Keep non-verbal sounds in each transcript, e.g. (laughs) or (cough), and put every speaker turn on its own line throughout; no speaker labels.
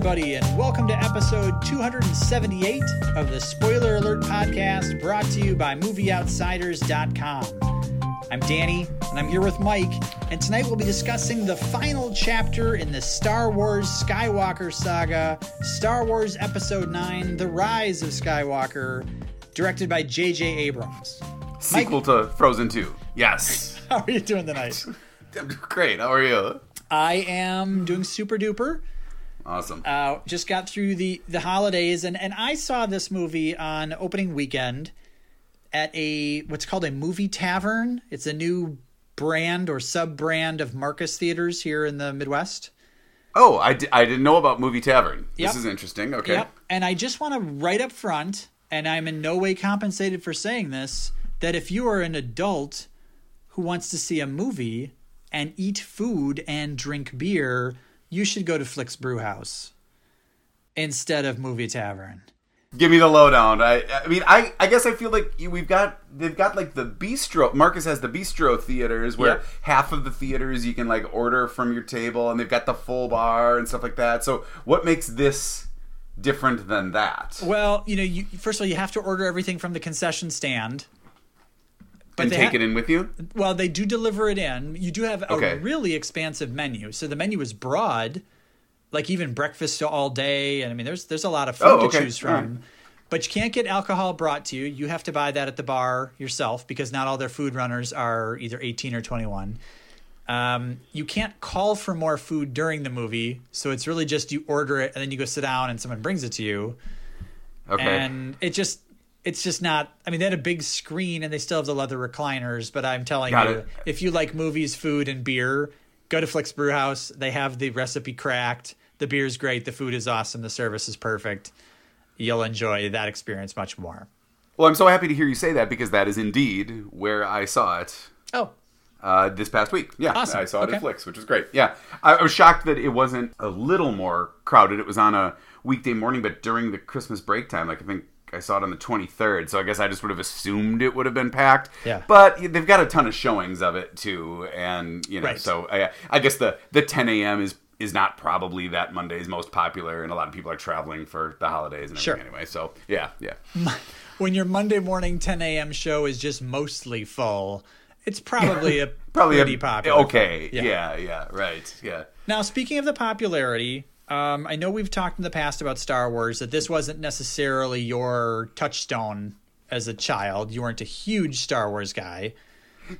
everybody, and welcome to episode 278 of the Spoiler Alert podcast brought to you by MovieOutsiders.com. I'm Danny, and I'm here with Mike, and tonight we'll be discussing the final chapter in the Star Wars Skywalker saga, Star Wars Episode 9 The Rise of Skywalker, directed by J.J. Abrams.
Sequel to Frozen 2. Yes. (laughs)
How are you doing tonight?
I'm (laughs) doing great. How are you?
I am doing super duper.
Awesome.
uh, just got through the the holidays and and I saw this movie on opening weekend at a what's called a movie tavern. It's a new brand or sub brand of Marcus Theaters here in the Midwest.
oh, I, I didn't know about Movie Tavern.
Yep.
This is interesting. Okay.
Yep. And I just want to right up front, and I'm in no way compensated for saying this, that if you are an adult who wants to see a movie and eat food and drink beer, you should go to Flix Brewhouse instead of Movie Tavern.
Give me the lowdown. I I mean I I guess I feel like we've got they've got like the bistro. Marcus has the bistro theaters where
Yep.
half of the theaters you can like order from your table and they've got the full bar and stuff like that. So what makes this different than that?
Well, you know, you, first of all, you have to order everything from the concession stand. But
and take
ha-
it in with you?
Well, they do deliver it in. You do have a
Okay.
really expansive menu. So the menu is broad, like even breakfast all day. And I mean, there's there's a lot of food
Oh,
to
okay.
choose from.
Right.
But you can't get alcohol brought to you. You have to buy that at the bar yourself because not all their food runners are either 18 or 21. Um, you can't call for more food during the movie, so it's really just you order it and then you go sit down and someone brings it to you
Okay.
and it just it's just not i mean they had a big screen and they still have the leather recliners but i'm telling
Got
you
it.
if you like movies food and beer go to flix brewhouse they have the recipe cracked the beer's great the food is awesome the service is perfect you'll enjoy that experience much more
well, I'm so happy to hear you say that because that is indeed where I saw it
oh
uh, this past week. Yeah,
Awesome.
I saw it
Okay.
at Flix, which was great. Yeah, I, I was shocked that it wasn't a little more crowded. It was on a weekday morning, but during the Christmas break time, like I think I saw it on the 23rd. So I guess I just would have assumed it would have been packed.
Yeah.
But they've got a ton of showings of it too, and you know,
Right.
so uh, I, I guess the the 10 a.m. is is not probably that Monday's most popular, and a lot of people are traveling for the holidays and everything
Sure.
anyway. So yeah, yeah. (laughs)
when your monday morning 10 a.m show is just mostly full it's probably a (laughs)
Probably
pretty
a,
popular
okay.
film.
Yeah. yeah, right. Yeah.
Now, speaking of the popularity, um, I know we've talked in the past about Star Wars that this wasn't necessarily your touchstone as a child. You weren't a huge Star Wars guy.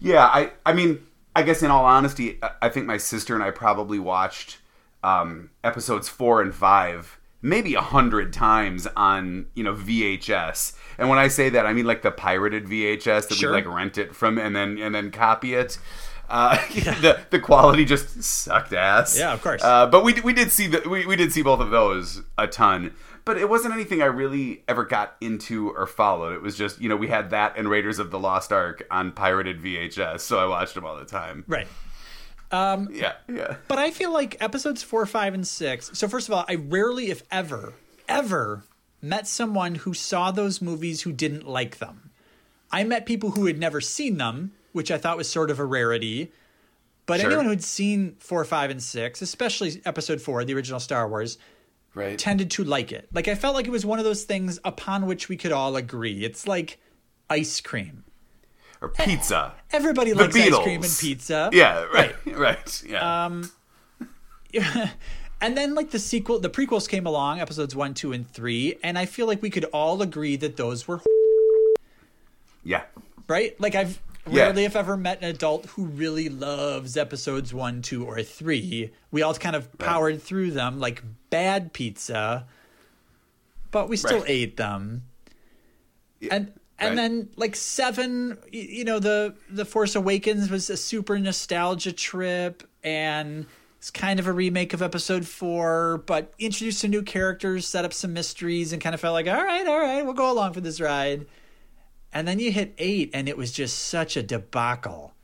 Yeah, I I mean, I guess in all honesty, I- think my sister and I probably watched um, episodes four and five maybe a hundred times on you know VHS. And when I say that, I mean like the pirated VHS that
Sure.
we like rent it from and then and then copy it. Uh, (laughs) the the quality just sucked ass.
Yeah, of course.
Uh, but we we did see the we, we did see both of those a ton. But it wasn't anything I really ever got into or followed. It was just you know we had that and Raiders of the Lost Ark on pirated VHS, so I watched them all the time.
Right.
Um, Yeah, yeah.
But I feel like episodes four, five, and six. So, first of all, I rarely, if ever, ever met someone who saw those movies who didn't like them. I met people who had never seen them, which I thought was sort of a rarity. But
Sure.
anyone who'd seen four, five, and six, especially episode four, the original Star Wars,
Right.
tended to like it. Like I felt like it was one of those things upon which we could all agree. It's like ice cream.
or pizza.
Everybody
The
likes ice cream and pizza.
Yeah, right, right. (laughs) Yeah.
Um, (laughs) and then like the sequel, the prequels came along, episodes one, two, and three, and I feel like we could all agree that those were
yeah.
right. Like I've
Yeah.
rarely, if ever, met an adult who really loves episodes one, two, or three. We all kind of powered through them like bad pizza, but we still
Right.
ate them. And and
right.
then like seven, you know, the the Force Awakens was a super nostalgia trip, and it's kind of a remake of Episode Four, but introduced some new characters, set up some mysteries, and kind of felt like, all right, all right, we'll go along for this ride. And then you hit eight, and it was just such a debacle,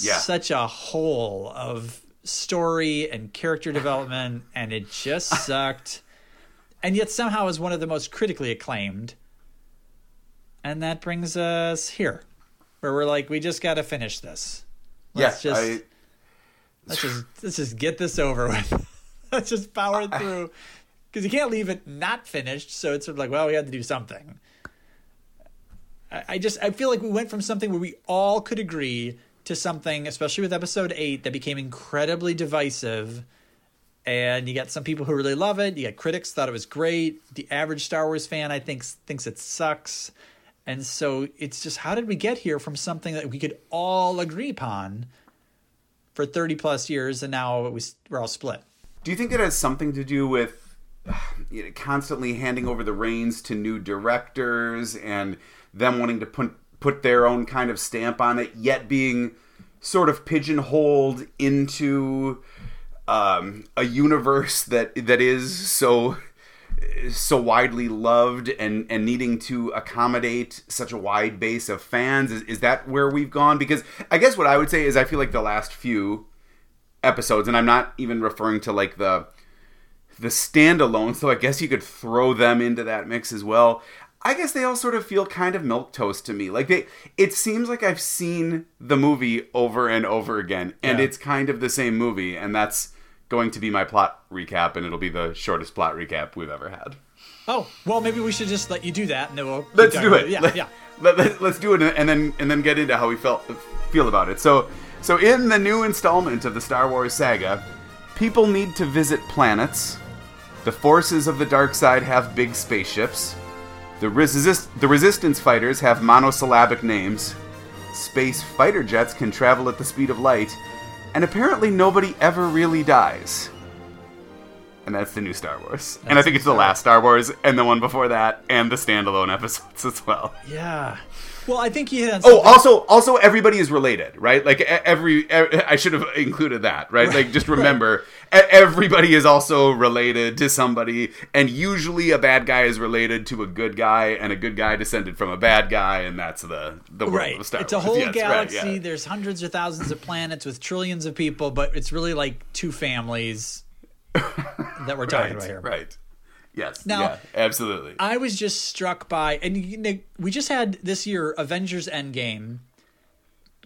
Yeah.
such a hole of story and character development, and it just (laughs) sucked. And yet somehow is one of the most critically acclaimed. And that brings us here, where we're like, we just got to finish this. Let's
yeah.
just
I,
let's just let's just get this over with. (laughs) let's just power through. because you can't leave it not finished. So it's sort of like, well, we had to do something. I, just I feel like we went from something where we all could agree to something, especially with episode eight, that became incredibly divisive. And you got some people who really love it. You got critics thought it was great. The average Star Wars fan, I think, thinks it sucks. And so it's just how did we get here from something that we could all agree upon for 30 plus years and now we, we're all split?
Do you think it has something to do with you know, constantly handing over the reins to new directors and them wanting to put put their own kind of stamp on it, yet being sort of pigeonholed into um, a universe that that is so so widely loved and and needing to accommodate such a wide base of fans. Is, is that where we've gone? Because i guess what i would say is i feel like the last few episodes and i'm not even referring to like the the standalone so i guess you could throw them into that mix as well I guess they all sort of feel kind of milk toast to me. Like they it seems like I've seen the movie over and over again and
Yeah.
it's kind of the same movie and that's going to be my plot recap and it'll be the shortest plot recap we've ever had.
Oh, well, maybe we should just let you do that and then we'll.
Let's do it.
Yeah,
Let,
yeah.
Let, let, us do it and then and then get into how we felt feel about it. So so in the new installment of the Star Wars saga, people need to visit planets. The forces of the dark side have big spaceships. The resist the resistance fighters have monosyllabic names. Space fighter jets can travel at the speed of light, and apparently nobody ever really dies. And that's the new Star Wars. and I think it's the last Star Wars, and the one before that, and the standalone (laughs) episodes as well.
Yeah. Well, I think he on
Oh, also, also everybody is related, right? Like e- every, I should have included that, right? Like just remember, e- everybody is also related to somebody, and usually a bad guy is related to a good guy, and a good guy descended from a bad guy, and that's the the world
Right. It's a whole
Yes, right,
galaxy.
yeah.
There's hundreds or thousands of planets with trillions of people, but it's really like two families (laughs) that we're talking
right,
about here.
right? Yes.
Now-
yeah, absolutely.
I was just struck by, and you know, we just had this year Avengers Endgame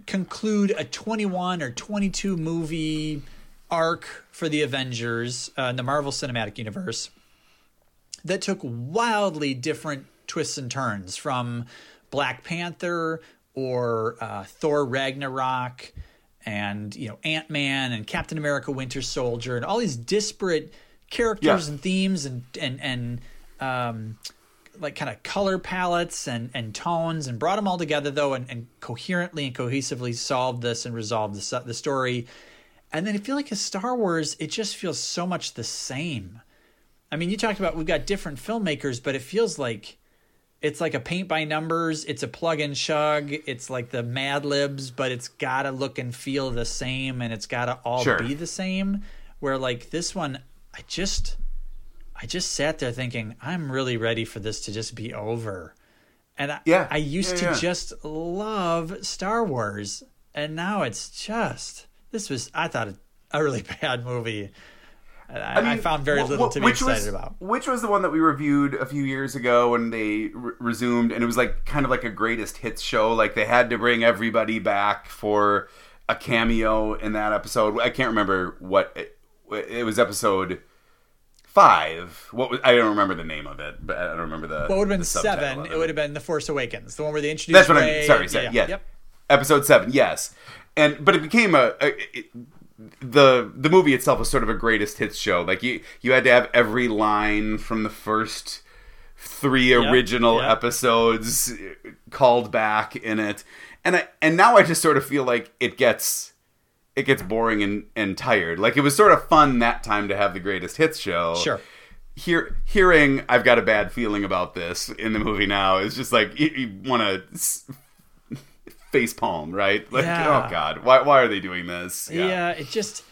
conclude a 21 or 22 movie arc for the Avengers uh, in the Marvel Cinematic Universe that took wildly different twists and turns from Black Panther or uh, Thor Ragnarok and you know Ant Man and Captain America Winter Soldier and all these disparate characters
Yeah.
and themes and and and um, like kind of color palettes and and tones and brought them all together though and, and coherently and cohesively solved this and resolved the the story. And then I feel like as Star Wars, it just feels so much the same. I mean, you talked about we've got different filmmakers, but it feels like it's like a paint by numbers. It's a plug and chug. It's like the Mad Libs, but it's got to look and feel the same, and it's got to all
Sure.
be the same. Where like this one, I just, I just sat there thinking, I'm really ready for this to just be over. And I,
Yeah.
I used
Yeah,
to
yeah.
just love Star Wars, and now it's just this was I thought it a really bad movie. I, I,
mean,
found very little
wh-
to be
which
excited
was,
about.
Which was the one that we reviewed a few years ago when they re- resumed, and it was like kind of like a greatest hits show. Like they had to bring everybody back for a cameo in that episode. I can't remember what it, it was. Episode five. What was I don't remember the name of it, but I don't remember the.
What would have been seven? It would have been The Force Awakens, the one where they introduced.
That's what I mean. Sorry, sorry. Yeah.
Yep.
Episode seven. Yes, and but it became a. a it, the the movie itself was sort of a greatest hits show. Like you you had to have every line from the first three
Yep,
original
yep.
episodes eh, called back in it. And I and now I just sort of feel like it gets it gets boring and, and tired. Like it was sort of fun that time to have the greatest hits show.
Sure.
Hear, hearing I've got a bad feeling about this in the movie now is just like you, you want to face palm, right? Like,
Yeah.
oh god, why why are they doing this?
Yeah. it just.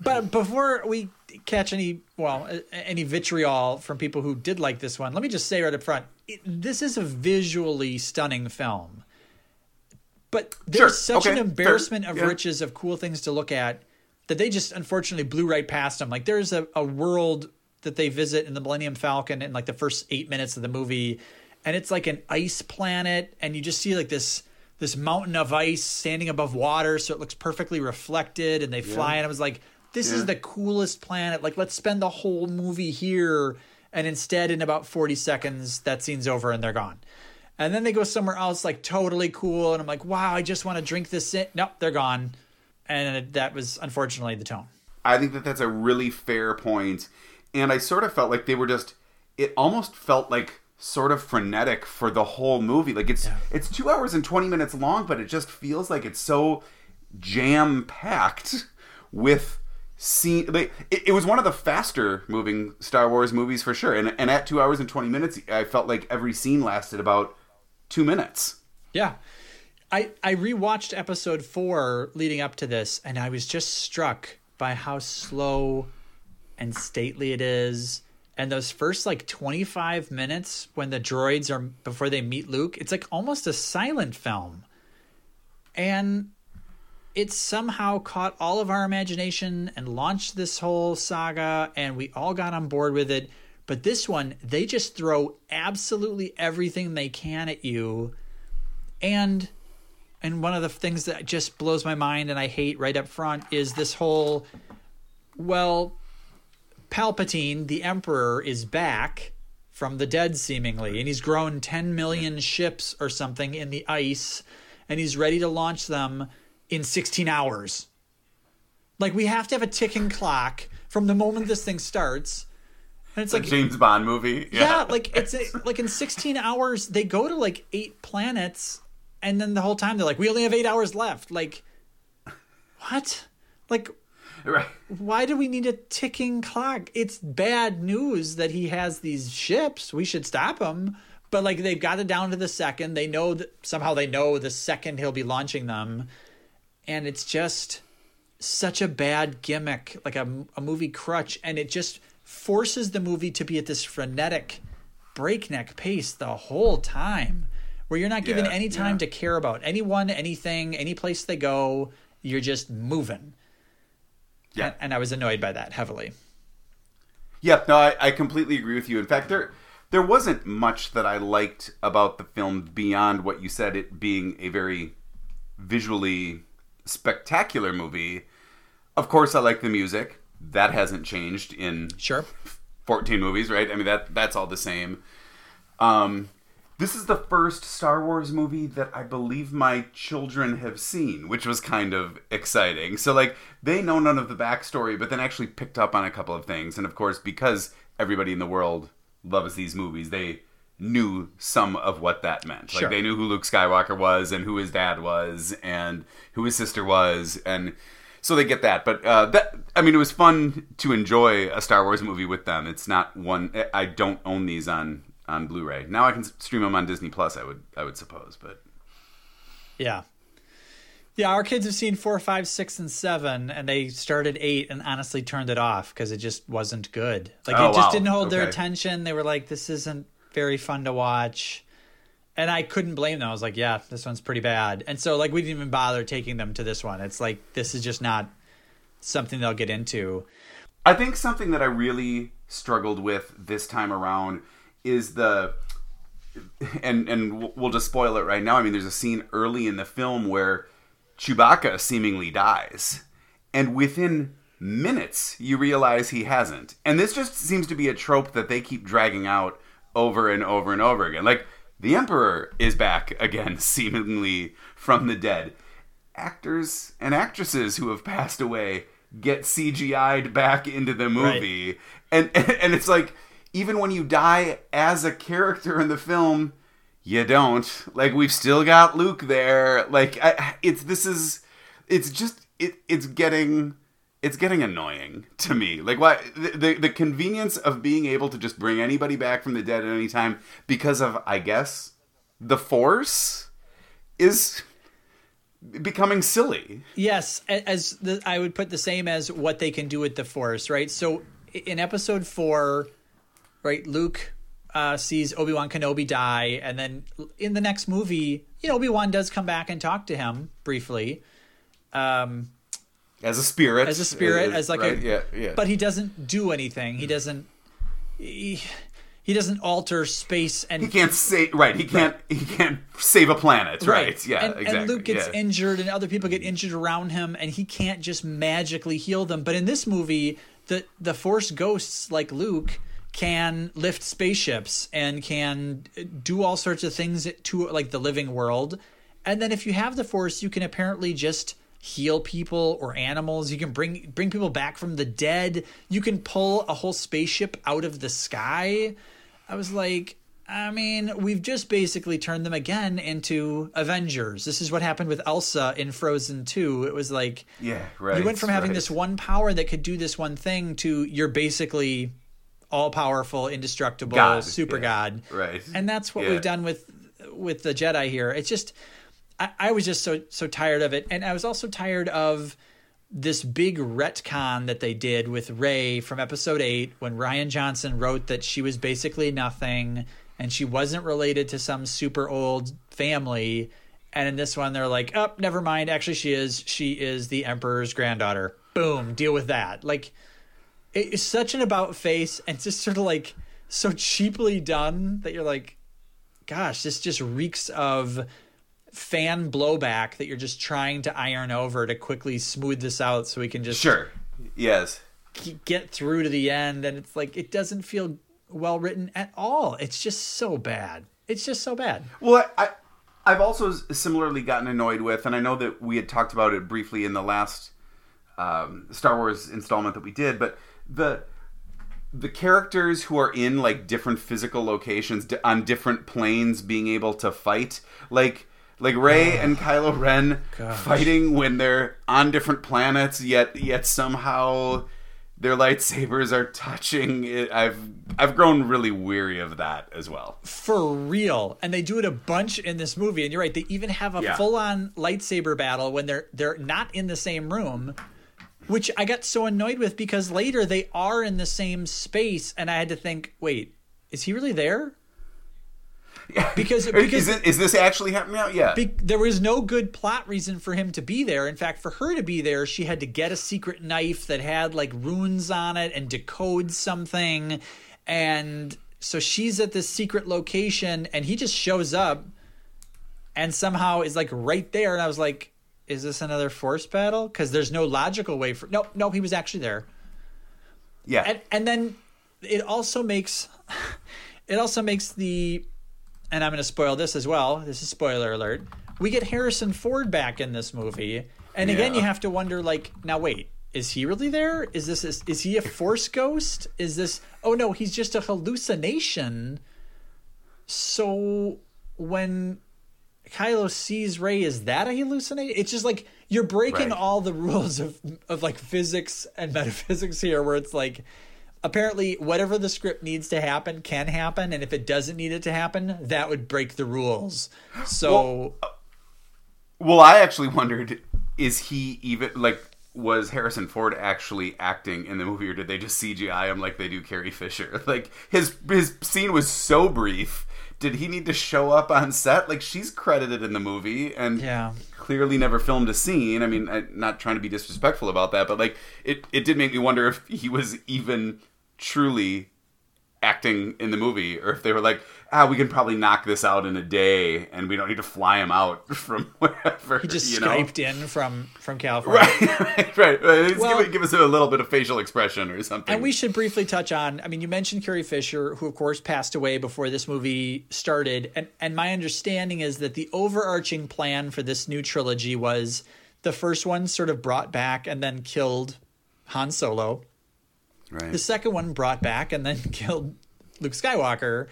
But before we catch any well any vitriol from people who did like this one, let me just say right up front, it, this is a visually stunning film. But there's
Sure,
such an embarrassment
fair,
of
yeah.
riches of cool things to look at that they just unfortunately blew right past them. Like there's a, a world that they visit in the Millennium Falcon in like the first eight minutes of the movie, and it's like an ice planet, and you just see like this this mountain of ice standing above water, so it looks perfectly reflected, and they fly, and I was like, this
Yeah.
is the coolest planet. Like let's spend the whole movie here. and instead in about 40 seconds that scene's over and they're gone. And then they go somewhere else like totally cool and I'm like, "Wow, I just want to drink this in." Nope, they're gone. And that was unfortunately the tone.
I think that that's a really fair point. and I sort of felt like they were just. It almost felt like sort of frenetic for the whole movie. Like it's
Yeah.
it's two hours and twenty minutes long, but it just feels like it's so jam packed with scene. Like, it, it was one of the faster moving Star Wars movies for sure, and and at two hours and twenty minutes, I felt like every scene lasted about two minutes.
Yeah. I I rewatched episode 4 leading up to this and I was just struck by how slow and stately it is. And those first like 25 minutes when the droids are before they meet Luke, it's like almost a silent film. And it somehow caught all of our imagination and launched this whole saga and we all got on board with it. But this one, they just throw absolutely everything they can at you. And and one of the things that just blows my mind and I hate right up front is this whole well Palpatine, the Emperor, is back from the dead seemingly, and he's grown 10 million ships or something in the ice, and he's ready to launch them in 16 hours. Like, we have to have a ticking clock from the moment this thing starts. And it's
The
like,
James Bond movie.
yeah, like it's a, like in 16 hours they go to like eight planets, and then the whole time they're like, we only have eight hours left. Like, what? Like,
right.
why do we need a ticking clock? It's bad news that he has these ships. We should stop him. But like they've got it down to the second. They know that somehow they know the second he'll be launching them, and it's just such a bad gimmick, like a, a movie crutch, and it just forces the movie to be at this frenetic, breakneck pace the whole time, where you're not given
Yeah,
any time
yeah.
to care about anyone, anything, any place they go. You're just moving.
Yeah.
And, and I was annoyed by that heavily.
Yeah, no, I, I completely agree with you. In fact, there there wasn't much that I liked about the film beyond what you said, it being a very visually spectacular movie. Of course, I like the music. That hasn't changed in
Sure.
14 movies, right? I mean that that's all the same. Um this is the first Star Wars movie that I believe my children have seen, which was kind of exciting. So like they know none of the backstory, but then actually picked up on a couple of things. And of course, because everybody in the world loves these movies, they knew some of what that meant.
Sure.
Like they knew who Luke Skywalker was and who his dad was and who his sister was and so they get that. But uh, that I mean, it was fun to enjoy a Star Wars movie with them. It's not one I don't own these on on Blu-ray. Now I can stream them on Disney Plus. I would I would suppose, but
Yeah. Yeah, our kids have seen four, five, six, and seven, and they started eight and honestly turned it off because it just wasn't good. Like
Oh,
it just
wow.
didn't hold their attention. They were like, "This isn't very fun to watch," and I couldn't blame them. I was like, "Yeah, this one's pretty bad," and so like we didn't even bother taking them to this one. It's like this is just not something they'll get into.
I think something that I really struggled with this time around is the and and we'll just spoil it right now. I mean, there's a scene early in the film where Chewbacca seemingly dies, and within minutes you realize he hasn't. And this just seems to be a trope that they keep dragging out over and over and over again. Like the Emperor is back again, (laughs) seemingly from the dead. Actors and actresses who have passed away get CGI'd back into the movie, and (laughs) and it's like even when you die as a character in the film, you don't. Like we've still got Luke there. Like I, it's this is it's just it it's getting it's getting annoying to me. Like why the, the the convenience of being able to just bring anybody back from the dead at any time because of I guess the force is becoming silly.
Yes, as the, I would put the same as what they can do with the Force, right? So in Episode Four, right, Luke uh, sees Obi Wan Kenobi die, and then in the next movie, you know, Obi Wan does come back and talk to him briefly, um,
As a spirit.
as a spirit,
uh,
as like
right,
a,
yeah, yeah.
but he doesn't do anything. He doesn't. He, he doesn't alter space and
he can't save right, he can't he can't save a planet, right? Yeah,
and,
exactly.
And Luke gets
yeah.
injured, and other people get injured around him, and he can't just magically heal them. But in this movie, the the Force ghosts like Luke can lift spaceships and can do all sorts of things to like the living world. And then if you have the force, you can apparently just heal people or animals. You can bring bring people back from the dead. You can pull a whole spaceship out of the sky. I was like, I mean, we've just basically turned them again into Avengers. This is what happened with Elsa in Frozen 2. It was like
Yeah, right.
you went from having
right.
this one power that could do this one thing to you're basically all powerful, indestructible,
God,
super
yeah.
god.
Right.
And that's what
Yeah.
we've done with with the Jedi here. It's just I, I was just so so tired of it. And I was also tired of this big retcon that they did with Rey from episode eight when Rian Johnson wrote that she was basically nothing and she wasn't related to some super old family. And in this one, they're like, oh, never mind. Actually, she is. She is the Emperor's granddaughter. Boom, deal with that. Like, it's such an about face and just sort of like so cheaply done that you're like, gosh, this just reeks of fan blowback that you're just trying to iron over to quickly smooth this out so we can just
Sure. Yes.
get through to the end. And it's like, it doesn't feel well written at all. It's just so bad. It's just so bad.
Well, I, I've also similarly gotten annoyed with, and I know that we had talked about it briefly in the last um, Star Wars installment that we did, but the the characters who are in like different physical locations on different planes being able to fight, like like Rey and Kylo Ren
Gosh.
fighting when they're on different planets, yet yet somehow their lightsabers are touching. It, I've I've grown really weary of that as well.
For real. And they do it a bunch in this movie. And you're right, they even have a
Yeah.
full on lightsaber battle when they're they're not in the same room. Which I got so annoyed with because later they are in the same space and I had to think, wait, is he really there? Because- because- (laughs)
is, it, is this actually happening out? Yeah.
Be- there was no good plot reason for him to be there. In fact, for her to be there, she had to get a secret knife that had like runes on it and decode something. And so she's at this secret location and he just shows up and somehow is like right there. And I was like, is this another force battle? Because there's no logical way for. No, no, he was actually there
yeah.
and and then it also makes (laughs) it also makes the and I'm going to spoil this as well. This is spoiler alert. We get Harrison Ford back in this movie, and again,
Yeah.
you have to wonder like, now wait, is he really there? Is this is, is he a force ghost? Is this? Oh no, he's just a hallucination. So when Kylo sees Rey, is that a hallucination? It's just like you're breaking
Right.
all the rules of of like physics and metaphysics here, where it's like apparently whatever the script needs to happen can happen, and if it doesn't need it to happen, that would break the rules. (gasps) So uh,
Well, I actually wondered is he even like was Harrison Ford actually acting in the movie or did they just CGI him like they do Carrie Fisher? (laughs) Like his his scene was so brief. Did he need to show up on set? Like she's credited in the movie and
Yeah.
clearly never filmed a scene. I mean, I'm not trying to be disrespectful about that, but like it it did make me wonder if he was even truly acting in the movie or if they were like ah we can probably knock this out in a day and we don't need to fly him out (laughs) from wherever
he just
you know?
skyped in from from California.
right (laughs) right right
Well-
give, give us a little bit of facial expression or something
And we should briefly touch on. I mean, you mentioned Carrie Fisher, who of course passed away before this movie started, and and my understanding is that the overarching plan for this new trilogy was the first one sort of brought back and then killed Han Solo.
right
The second one brought back and then (laughs) killed Luke Skywalker.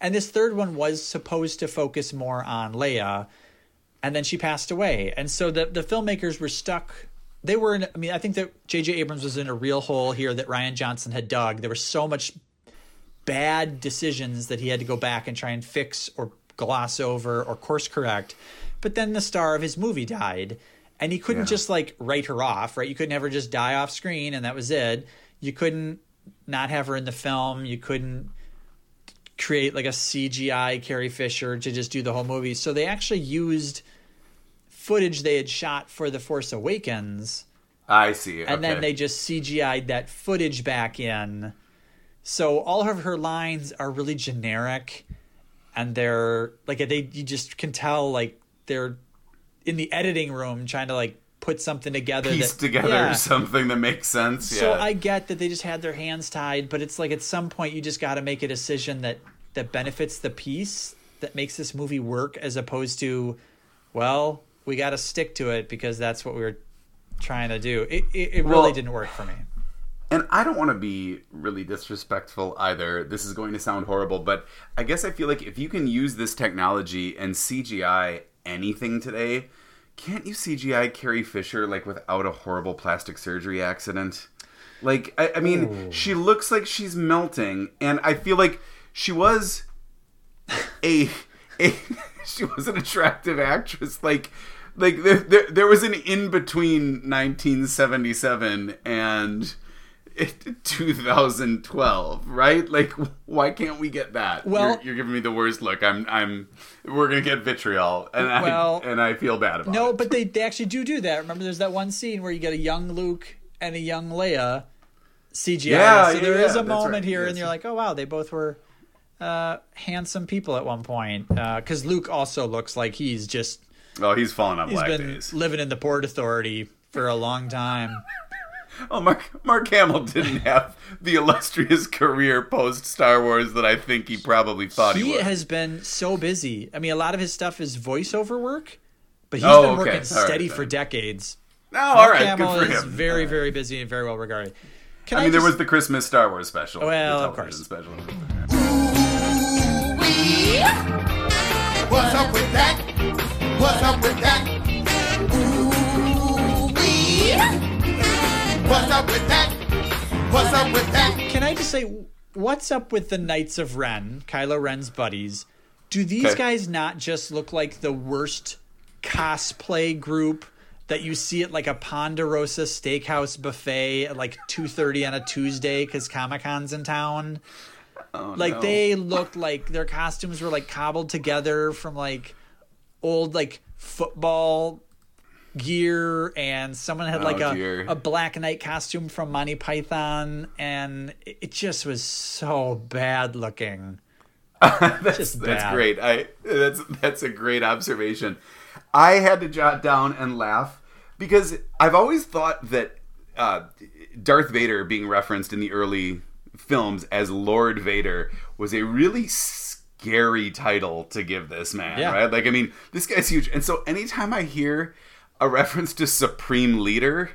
And this third one was supposed to focus more on Leia. And then she passed away. And so the, the filmmakers were stuck. They were in, I mean, I think that J.J. Abrams was in a real hole here that Rian Johnson had dug. There was so much bad decisions that he had to go back and try and fix or gloss over or course correct. But then the star of his movie died, and he couldn't
Yeah.
just like write her off, right? You couldn't have her just die off screen and that was it. You couldn't not have her in the film. You couldn't create like a CGI Carrie Fisher to just do the whole movie. So they actually used footage they had shot for The Force Awakens
I see
and then they just CGI'd that footage back in. So all of her lines are really generic, and they're like they you just can tell like they're in the editing room trying to like put something together
piece
that,
together
Yeah.
something that makes sense.
So
yeah.
I get that they just had their hands tied, but it's like at some point you just got to make a decision that that benefits the piece that makes this movie work, as opposed to, well, we got to stick to it because that's what we were trying to do. It it, it really
Well-
didn't work for me.
And I don't want to be really disrespectful either. This is going to sound horrible, but I guess I feel like if you can use this technology and CGI anything today, can't you CGI Carrie Fisher like without a horrible plastic surgery accident? Like, I, I mean, she looks like she's melting, and I feel like she was a, a (laughs) she was an attractive actress. Like, like there, there, there was an in between 1977 and 2012, right? Like, why can't we get that?
Well-
you're, you're giving me the worst look. I'm, I'm. We're gonna get vitriol, and
Well,
I and I feel bad about
No,
it.
No, but they they actually do do that. Remember, there's that one scene where you get a young Luke and a young Leia CGI.
Yeah,
so
yeah,
there is
yeah,
a
that's
moment
right.
here, and you're like, oh wow, they both were uh, handsome people at one point. Because Luke also looks like he's just
oh, he's falling on
he's
black
been
days.
living in the Port Authority for a long time.
Oh, Mark Mark Hamill didn't (laughs) have the illustrious career post Star Wars that I think he probably thought he,
he
would.
has been so busy. I mean, a lot of his stuff is voiceover work, but he's
Oh,
been working
All right,
steady
then.
for decades.
no, all right,
Hamill
good for
is very,
All right.
very busy and very well regarded. Can
I mean, there was the Christmas Star Wars special.
Well,
the
of
television
course.
Special.
What's up with that? What's up with that? What's up with that? What's up with that?
Can I just say, what's up with the Knights of Ren, Kylo Ren's buddies? Do these
Okay.
guys not just look like the worst cosplay group that you see at like a Ponderosa Steakhouse buffet at like two thirty on a Tuesday because Comic Con's in town?
Oh,
Like
no.
they looked like their costumes were like cobbled together from like old like football gear and someone had
Oh,
like a,
dear.
a black knight costume from Monty Python and it just was so bad looking. (laughs)
that's,
just
that's great. I that's that's a great observation. I had to jot down and laugh because I've always thought that uh, Darth Vader being referenced in the early films as Lord Vader was a really scary title to give this man,
Yeah.
right? Like, I mean, this guy's huge, and so anytime I hear a reference to Supreme Leader.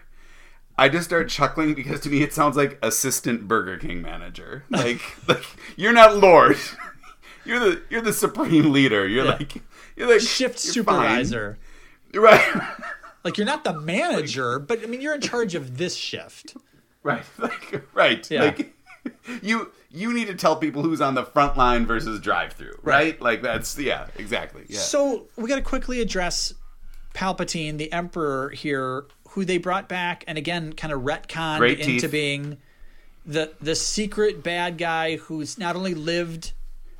I just start chuckling because to me it sounds like assistant Burger King manager. Like, (laughs) like you're not Lord. (laughs) You're the you're the supreme leader. You're
Yeah.
like you're like
Shift
you're fine.
supervisor.
Right. (laughs)
Like you're not the manager, but I mean you're in charge of this shift.
right. Like right.
Yeah.
Like you you need to tell people who's on the front line versus drive through, right? Like that's yeah, exactly. Yeah.
So we got to quickly address Palpatine, the Emperor here, who they brought back and again kind of retconned
Great
into
teeth.
being the the secret bad guy who's not only lived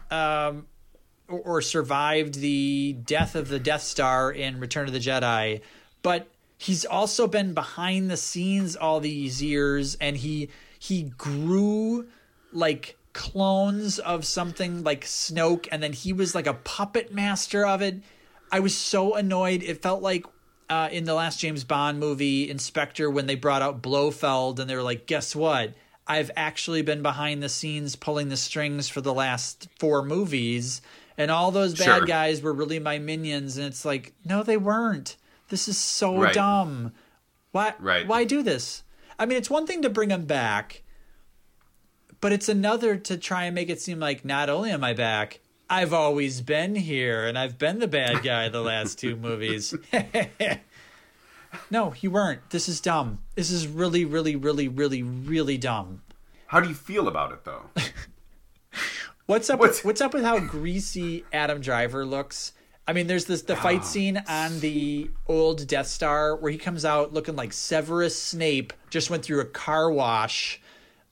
um, or, or survived the death of the Death Star in Return of the Jedi, but he's also been behind the scenes all these years, and he he grew like clones of something like Snoke, and then he was like a puppet master of it. I was so annoyed. It felt like uh, in the last James Bond movie, Inspector, when they brought out Blofeld, and they were like, "Guess what? I've actually been behind the scenes pulling the strings for the last four movies, and all those bad
Sure.
guys were really my minions." And it's like, no, they weren't. This is so
Right.
dumb. Why?
Right.
Why do this? I mean, it's one thing to bring them back, but it's another to try and make it seem like not only am I back, I've always been here and I've been the bad guy the last two movies. (laughs) no, you weren't. This is dumb. This is really, really, really, really, really dumb.
How do you feel about it though? (laughs)
What's up?
What's-
With, what's up with how greasy Adam Driver looks? I mean, there's this the fight ah. scene on the old Death Star where he comes out looking like Severus Snape just went through a car wash,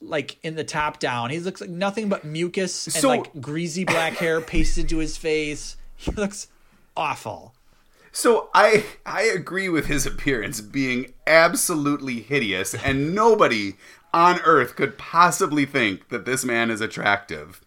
like in the top down. He looks like nothing but mucus and
So-
like greasy black hair (laughs) pasted to his face. He looks awful.
So I I agree with his appearance being absolutely hideous, and (laughs) nobody on Earth could possibly think that this man is attractive.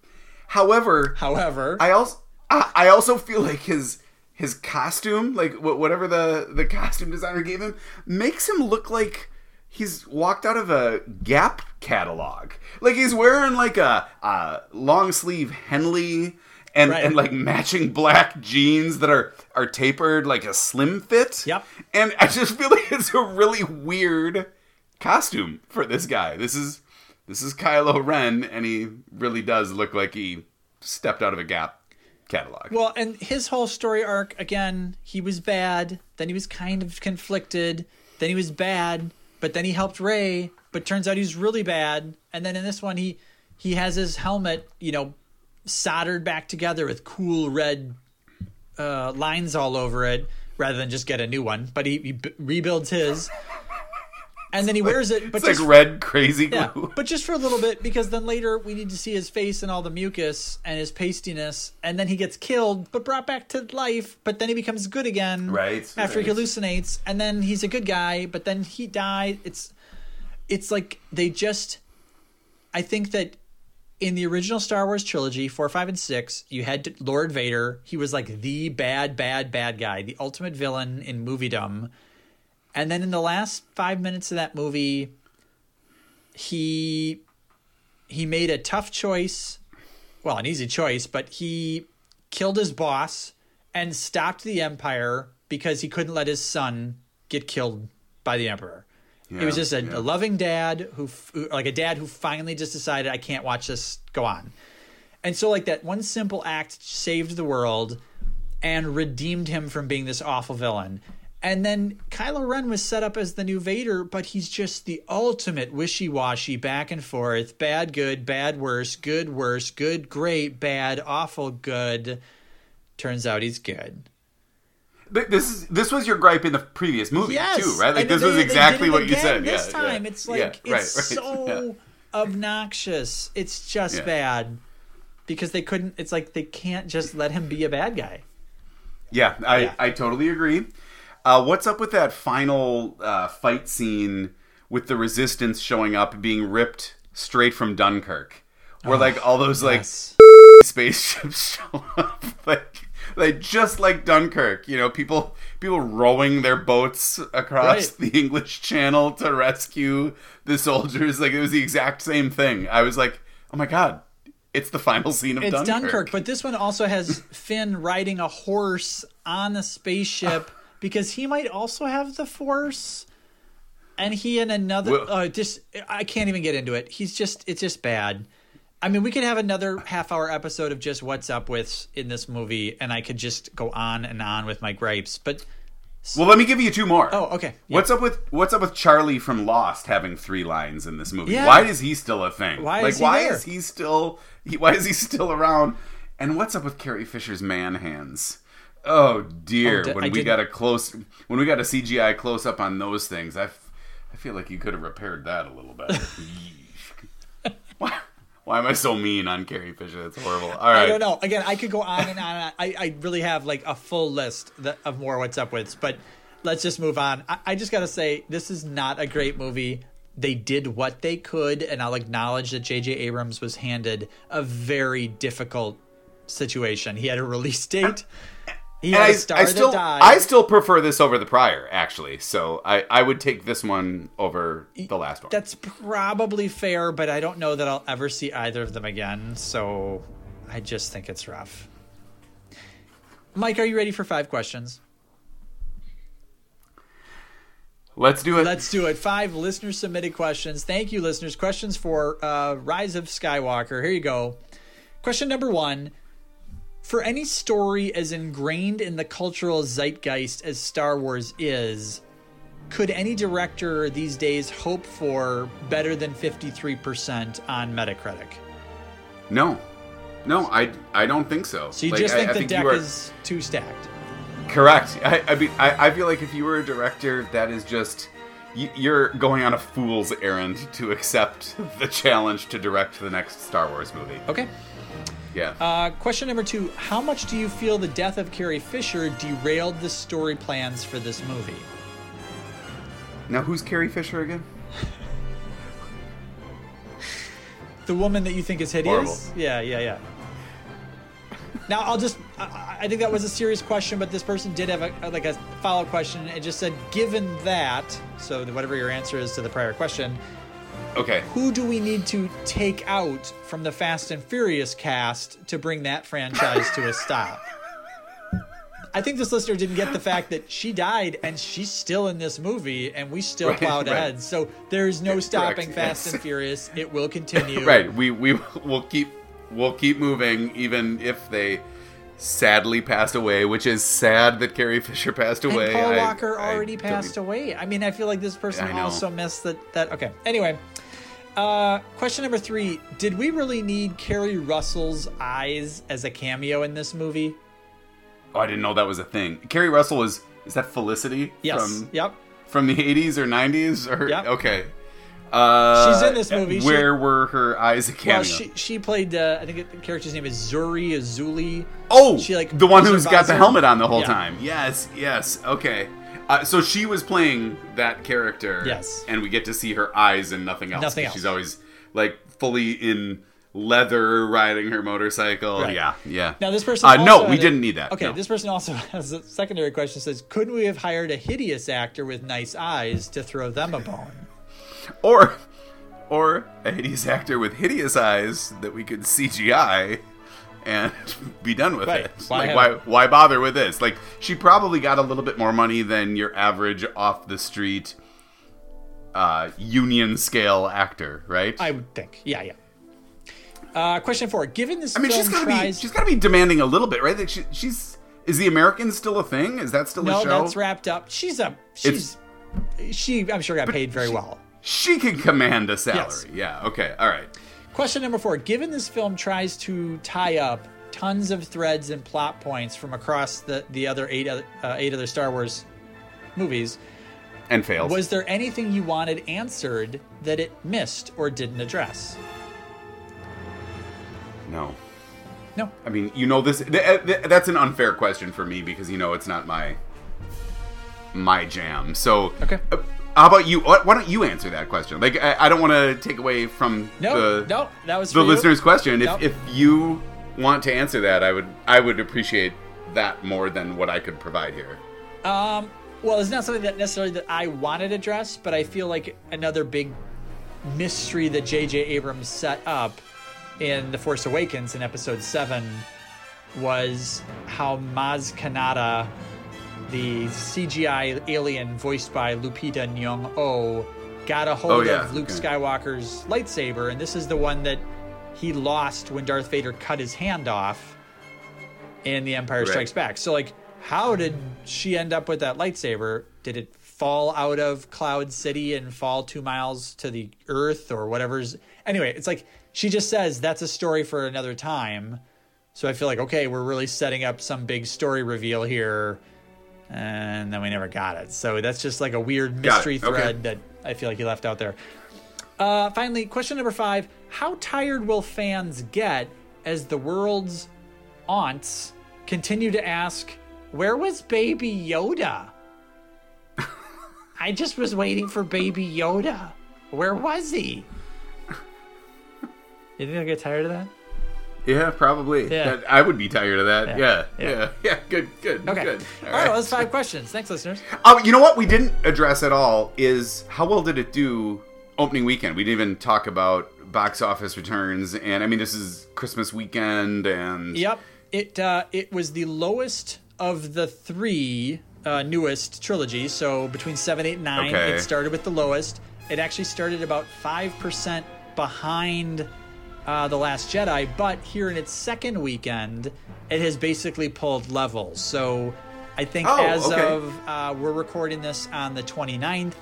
However,
However,
I also I I also feel like his his costume, like whatever the the costume designer gave him, makes him look like he's walked out of a Gap catalog. Like he's wearing like a, a long sleeve Henley and
Right.
and like matching black jeans that are are tapered like a slim fit.
Yep.
And I just feel like it's a really weird costume for this guy. This is this is Kylo Ren, and he really does look like he stepped out of a Gap catalog.
Well, and his whole story arc again, he was bad, then he was kind of conflicted, then he was bad, but then he helped Rey, but turns out he's really bad, and then in this one he he has his helmet, you know, soldered back together with cool red uh, lines all over it, rather than just get a new one. But he, he b- rebuilds his, and then he wears it. But
it's like
just
red crazy glue.
yeah, but just for a little bit because then later we need to see his face and all the mucus and his pastiness, and then he gets killed but brought back to life. But then he becomes good again,
Right,
After he hallucinates, and then he's a good guy, but then he died. It's it's like they just. I think that in the original Star Wars trilogy, four, five, and six, you had Lord Vader. He was like the bad, bad, bad guy, the ultimate villain in moviedom. And then in the last five minutes of that movie, he he made a tough choice, well, an easy choice, but he killed his boss and stopped the Empire because he couldn't let his son get killed by the Emperor. he was just a,
yeah.
a loving dad who, who, like a dad who finally just decided, I can't watch this go on. And so, like, that one simple act saved the world and redeemed him from being this awful villain. And then Kylo Ren was set up as the new Vader, but he's just the ultimate wishy washy back and forth bad, good, bad, worse, good, worse, good, great, bad, awful, good. Turns out he's good.
Th- This is this was your gripe in the previous movie
Yes,
too, right? Like this
they-
was exactly what you said.
This
yeah,
time,
yeah.
it's like
Yeah,
it's
right, (laughs) right.
so obnoxious. It's just bad because they couldn't. It's like they can't just let him be a bad guy.
Yeah, I,
Yeah.
I totally agree. Uh, what's up with that final uh, fight scene with the resistance showing up being ripped straight from Dunkirk? Where like all those like spaceships (laughs) show up like like just like Dunkirk, you know, people people rowing their boats across
Right.
the English Channel to rescue the soldiers. Like it was the exact same thing. I was like, oh my god, it's the final scene of
It's
Dunkirk.
Dunkirk. but this one also has Finn riding a horse on a spaceship (laughs) because he might also have the Force. And he and another,
Well-
uh, just I can't even get into it. He's just, it's just bad. I mean, we could have another half hour episode of just what's up with in this movie, and I could just go on and on with my gripes. But
well, let me give you two more.
oh, okay, Yeah.
What's up with what's up with Charlie from Lost having three lines in this movie?
Yeah.
Why is he still a thing?
Why
like
is
why
there?
is he still he, why is he still around? And what's up with Carrie Fisher's man hands? Oh, oh dear!
Oh, d-
when
I
we
didn't-
got a close when we got a CGI close up on those things, I, f- I feel like you could have repaired that a little better. (laughs) why, why am I so mean on Carrie Fisher? That's horrible. All right.
I don't know. Again, I could go on and on. I, I really have like a full list that, of more what's up with, but let's just move on. I, I just got to say, this is not a great movie. They did what they could, and I'll acknowledge that J.J. Abrams was handed a very difficult situation. He had a release date. (laughs) He
And I, I still. I still prefer this over the prior, actually. So I, I would take this one over the last one.
That's probably fair, but I don't know that I'll ever see either of them again. So I just think it's rough. Mike, are you ready for five questions?
Let's do it.
Let's do it. Five listener submitted questions. Thank you, listeners. Questions for uh, Rise of Skywalker. Here you go. Question number one For any story as ingrained in the cultural zeitgeist as Star Wars is, could any director these days hope for better than 53% on Metacritic?
no, no, I, I don't think so.
So you
Like,
just think
I
the
you
deck
are-
is too stacked?
correct. I, I mean, I, I feel like if you were a director, that is just you're going on a fool's errand to accept (laughs) the challenge to direct the next Star Wars movie.
Okay.
Yeah.
Uh, question number two How much do you feel the death of Carrie Fisher derailed the story plans for this movie?
now, who's Carrie Fisher again?
The woman that you think is hideous?
Horrible.
Yeah, yeah, yeah. Now I'll just I, I think that was a serious question, but this person did have a like a follow up question. It just said, given that, so whatever your answer is to the prior question,
Okay.
who do we need to take out from the Fast and Furious cast to bring that franchise to a stop? I think this listener didn't get the fact that she died and she's still in this movie and we still
Right,
plowed
right.
ahead. So there's no
Correct,
stopping Fast
yes.
and Furious. It will (laughs) continue.
Right. We we will keep we'll keep moving even if they sadly passed away, which is sad that Carrie (laughs) Fisher passed
And
away.
Paul
I-
Walker
I
already
don't
passed away. I mean, I feel like this person
I know.
also missed that. That okay. Anyway, uh, question number three: Did we really need Keri Russell's eyes as a cameo in this movie?
Oh, I didn't know that was a thing. Keri Russell is is that Felicity
Yes.
from
yep.
from the 80s or 90s or
Yep.
okay. Uh,
She's in this movie. She-
Where were her eyes a cameo?
Well, she she played. Uh, I think the character's name is Zuri Azuli.
oh,
she, like,
the one who's got the helmet on the whole
Yeah.
time. Yes, yes. Okay. Uh, so she was playing that character.
Yes.
And we get to see her eyes and nothing else.
Nothing else.
She's always like fully in leather riding her motorcycle.
Right.
Yeah, yeah.
Now this person.
Uh, no, we
a-
didn't need that.
Okay,
no.
this person also (laughs) has a secondary question. Says, couldn't we have hired a hideous actor with nice eyes to throw them a bone? (laughs)
or or a hideous actor with hideous eyes that we could CGI and (laughs) be done with
Right.
it.
Why
like why why bother with this? Like she probably got a little bit more money than your average off the street uh union scale actor, right?
I would think. Yeah, yeah. Uh, question four: Given this
I mean, she's gotta
tries,
be she's gotta be demanding a little bit, right? Like she, she's is the American still a thing? Is that still
no,
a show?
No, that's wrapped up. She's a she's she. I'm sure got paid very
she-
well.
She can command a salary.
Yes.
Yeah. Okay. All right.
Question number four: Given this film tries to tie up tons of threads and plot points from across the the other eight other, uh, eight other Star Wars movies,
And fails.
was there anything you wanted answered that it missed or didn't address?
no.
No.
I mean, you know this. Th- th- that's an unfair question for me because you know it's not my my jam. So,
Okay.
uh, how about you? Why don't you answer that question? Like, I, I don't want to take away from
No,
the
no, that was
the listener's question. If if you want to answer that, I would I would appreciate that more than what I could provide here.
Um, well, it's not something that necessarily that I wanted to address, but I feel like another big mystery that J.J. Abrams set up in The Force Awakens in Episode Seven was how Maz Kanata, the CGI alien voiced by Lupita Nyong'o, got a hold
Oh, yeah,
of Luke
okay.
Skywalker's lightsaber, and this is the one that he lost when Darth Vader cut his hand off in The Empire
Right.
Strikes Back. So, like, how did she end up with that lightsaber? Did it fall out of Cloud City and fall two miles to the Earth or whatever's? Anyway, it's like she just says that's a story for another time. So I feel like okay, we're really setting up some big story reveal here, and then we never got it. So that's just like a weird mystery
Okay.
thread that I feel like he left out there. Uh, finally, question number five: How tired will fans get as the world's aunts continue to ask, "Where was Baby Yoda?" (laughs) I just was waiting for Baby Yoda. Where was he? (laughs) You think I'll get tired of that?
Yeah, probably.
Yeah.
That- I would be tired of that.
Yeah.
Yeah,
Yeah.
yeah, (laughs) yeah. Good, good,
Okay.
good.
All right. well, that's five questions. Thanks, listeners.
Oh, you know what we didn't address at all is how well did it do opening weekend? We didn't even talk about box office returns, and I mean this is Christmas weekend, and
Yep. It uh, it was the lowest of the three uh, newest trilogies. So between seven, eight, and nine,
Okay.
it started with the lowest. It actually started about five percent behind uh, the Last Jedi, but here in its second weekend, it has basically pulled levels. So I think
Oh,
as
okay.
of uh, we're recording this on the 29th.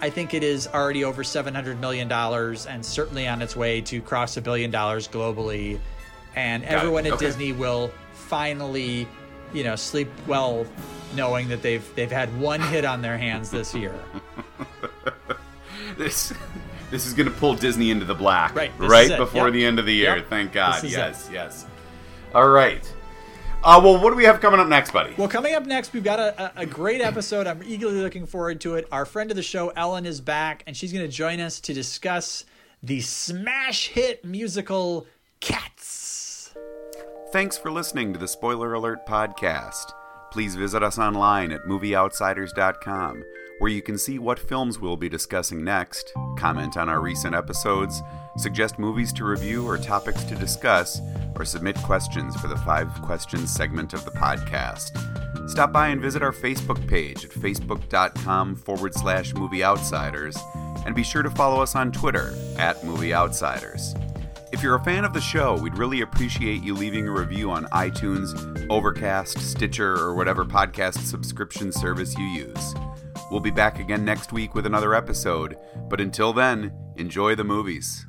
I think it is already over $700 million and certainly on its way to cross a billion dollars globally. And
it.
everyone at
Okay.
Disney will finally, you know, sleep well knowing that they've they've had one hit on their hands this year. (laughs)
this this is going to pull Disney into the black,
Right,
right before
Yep.
the end of the year.
Yep.
Thank God.
This is
Yes, yes. All right. Uh, well, what do we have coming up next, buddy?
Well, coming up next, we've got a, a, a great episode. I'm eagerly looking forward to it. Our friend of the show, Ellen, is back, and she's going to join us to discuss the smash hit musical Cats.
Thanks for listening to the Spoiler Alert podcast. Please visit us online at movieoutsiders.com, where you can see what films we'll be discussing next, comment on our recent episodes, suggest movies to review or topics to discuss, or submit questions for the five questions segment of the podcast. Stop by and visit our Facebook page at facebook.com forward slash movie outsiders, and be sure to follow us on Twitter at Movie Outsiders. If you're a fan of the show, we'd really appreciate you leaving a review on iTunes, Overcast, Stitcher, or whatever podcast subscription service you use. We'll be back again next week with another episode, but until then, enjoy the movies.